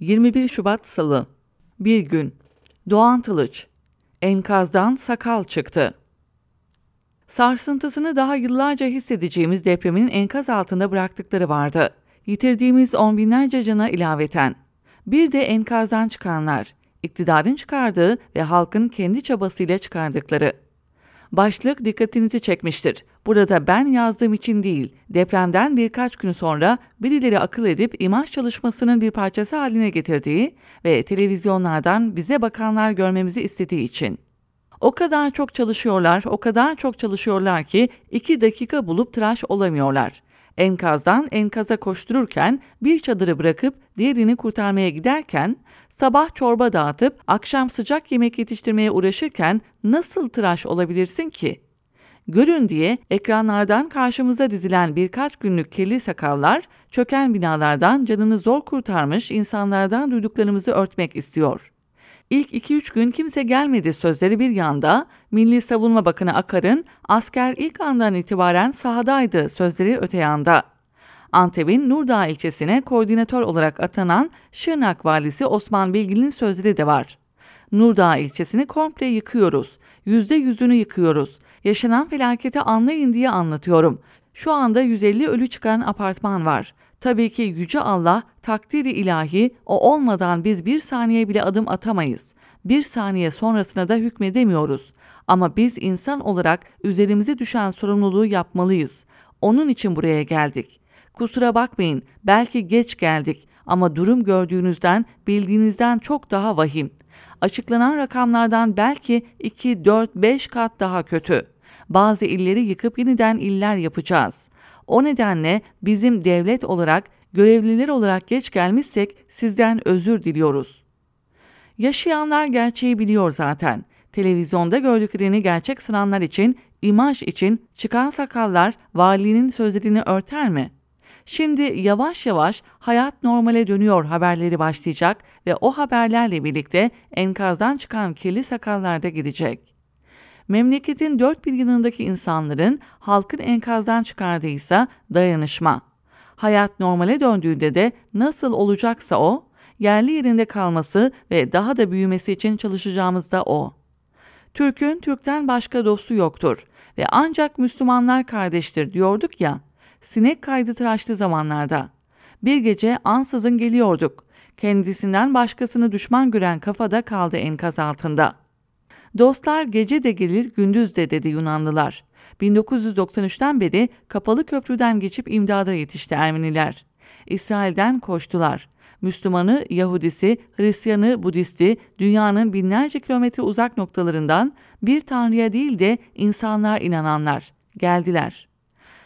21 Şubat Salı Bir gün Doğan Tılıç Enkazdan sakal çıktı. Sarsıntısını daha yıllarca hissedeceğimiz depremin enkaz altında bıraktıkları vardı. Yitirdiğimiz on binlerce cana ilaveten. Bir de enkazdan çıkanlar, iktidarın çıkardığı ve halkın kendi çabasıyla çıkardıkları. Başlık dikkatinizi çekmiştir. Burada ben yazdığım için değil, depremden birkaç gün sonra birileri akıl edip imaj çalışmasının bir parçası haline getirdiği ve televizyonlardan bize bakanlar görmemizi istediği için. O kadar çok çalışıyorlar, o kadar çok çalışıyorlar ki iki dakika bulup tıraş olamıyorlar. Enkazdan enkaza koştururken bir çadırı bırakıp diğerini kurtarmaya giderken, sabah çorba dağıtıp akşam sıcak yemek yetiştirmeye uğraşırken nasıl tıraş olabilirsin ki? Görün diye ekranlardan karşımıza dizilen birkaç günlük kirli sakallar, çöken binalardan canını zor kurtarmış insanlardan duyduklarımızı örtmek istiyor. İlk 2-3 gün kimse gelmedi sözleri bir yanda, Milli Savunma Bakanı Akar'ın asker ilk andan itibaren sahadaydı sözleri öte yanda. Antep'in Nurdağ ilçesine koordinatör olarak atanan Şırnak valisi Osman Bilgin'in sözleri de var. Nurdağ ilçesini komple yıkıyoruz. Yüzde yüzünü yıkıyoruz. Yaşanan felaketi anlayın diye anlatıyorum. Şu anda 150 ölü çıkan apartman var. Tabii ki Yüce Allah takdiri ilahi o olmadan biz bir saniye bile adım atamayız. Bir saniye sonrasına da hükmedemiyoruz. Ama biz insan olarak üzerimize düşen sorumluluğu yapmalıyız. Onun için buraya geldik. Kusura bakmayın, belki geç geldik ama durum gördüğünüzden, bildiğinizden çok daha vahim. Açıklanan rakamlardan belki 2, 4, 5 kat daha kötü. Bazı illeri yıkıp yeniden iller yapacağız. O nedenle bizim devlet olarak, görevliler olarak geç gelmişsek sizden özür diliyoruz. Yaşayanlar gerçeği biliyor zaten. Televizyonda gördüklerini gerçek sananlar için, imaj için çıkan sakallar valinin sözlerini örter mi? Şimdi yavaş yavaş hayat normale dönüyor haberleri başlayacak ve o haberlerle birlikte enkazdan çıkan kirli sakallar da gidecek. Memleketin dört bir yanındaki insanların halkın enkazdan çıkardıysa dayanışma. Hayat normale döndüğünde de nasıl olacaksa o, yerli yerinde kalması ve daha da büyümesi için çalışacağımız da o. Türk'ün Türk'ten başka dostu yoktur ve ancak Müslümanlar kardeştir diyorduk ya, sinek kaydı tıraşlı zamanlarda. Bir gece ansızın geliyorduk. Kendisinden başkasını düşman gören kafada kaldı enkaz altında. Dostlar gece de gelir gündüz de dedi Yunanlılar. 1993'ten beri kapalı köprüden geçip imdada yetişti Ermeniler. İsrail'den koştular. Müslümanı, Yahudisi, Hristiyanı, Budisti dünyanın binlerce kilometre uzak noktalarından bir tanrıya değil de insanlığa inananlar geldiler.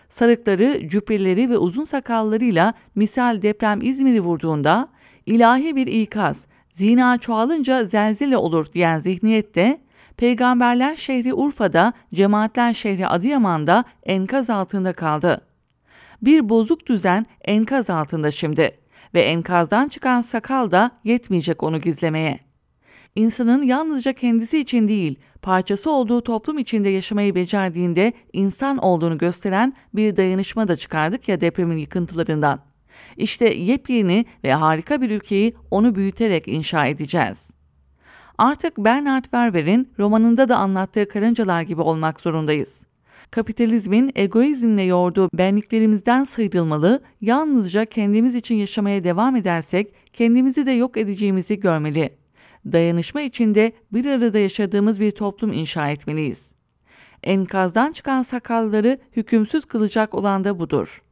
Sarıkları, cübbeleri ve uzun sakallarıyla misal deprem İzmir'i vurduğunda ilahi bir ikaz, zina çoğalınca zelzele olur diyen zihniyette Peygamberler şehri Urfa'da, cemaatler şehri Adıyaman'da enkaz altında kaldı. Bir bozuk düzen enkaz altında şimdi ve enkazdan çıkan sakal da yetmeyecek onu gizlemeye. İnsanın yalnızca kendisi için değil, parçası olduğu toplum içinde yaşamayı becerdiğinde insan olduğunu gösteren bir dayanışma da çıkardık ya depremin yıkıntılarından. İşte yepyeni ve harika bir ülkeyi onu büyüterek inşa edeceğiz. Artık Bernard Werber'in romanında da anlattığı karıncalar gibi olmak zorundayız. Kapitalizmin egoizmle yoğurduğu benliklerimizden sıyrılmalı, yalnızca kendimiz için yaşamaya devam edersek kendimizi de yok edeceğimizi görmeli. Dayanışma içinde bir arada yaşadığımız bir toplum inşa etmeliyiz. Enkazdan çıkan sakalları hükümsüz kılacak olan da budur.